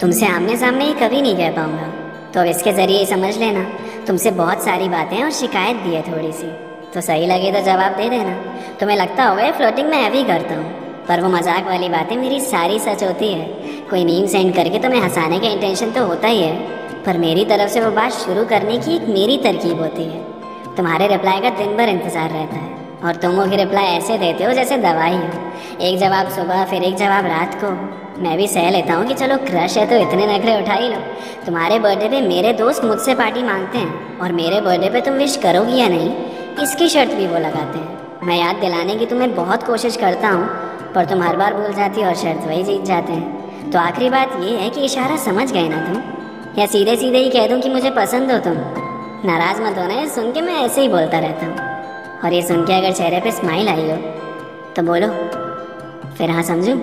तुमसे आमने सामने ही कभी नहीं कह पाऊँगा। तो अब इसके ज़रिए समझ लेना। तुमसे बहुत सारी बातें और शिकायत भी है थोड़ी सी तो सही लगे तो जवाब दे देना। तुम्हें लगता होगा ये फ्लोटिंग मैं अभी करता हूँ। पर वो मज़ाक वाली बातें मेरी सारी सच होती है। कोई मीम सेंड करके तुम्हें हंसाने का इंटेंशन तो होता ही है। पर मेरी तरफ़ से वो बात शुरू करने की एक मेरी तरकीब होती है। तुम्हारे रिप्लाई का दिन भर इंतज़ार रहता है। और तुम वो रिप्लाई ऐसे देते हो जैसे दवाई हो। एक जवाब सुबह, फिर एक जवाब रात को। मैं भी सह लेता हूँ कि चलो क्रश है तो इतने नखरे उठा ही लो तुम्हारे बर्थडे पे मेरे दोस्त मुझसे पार्टी मांगते हैं और मेरे बर्थडे पे तुम विश करोगी या नहीं, इसकी शर्त भी वो लगाते हैं। मैं याद दिलाने की तुम्हें बहुत कोशिश करता हूँ, पर तुम हर बार भूल जाती हो और शर्त वही जीत जाते हैं। तो आखिरी बात ये है कि इशारा समझ गए ना तुम? या सीधे सीधे ही कह दूँ कि मुझे पसंद हो तुम? नाराज़ मत होना सुन के मैं ऐसे ही बोलता रहता हूँ। और ये सुन के अगर चेहरे पे स्माइल आई हो तो बोलो, फिर हाँ समझूँ?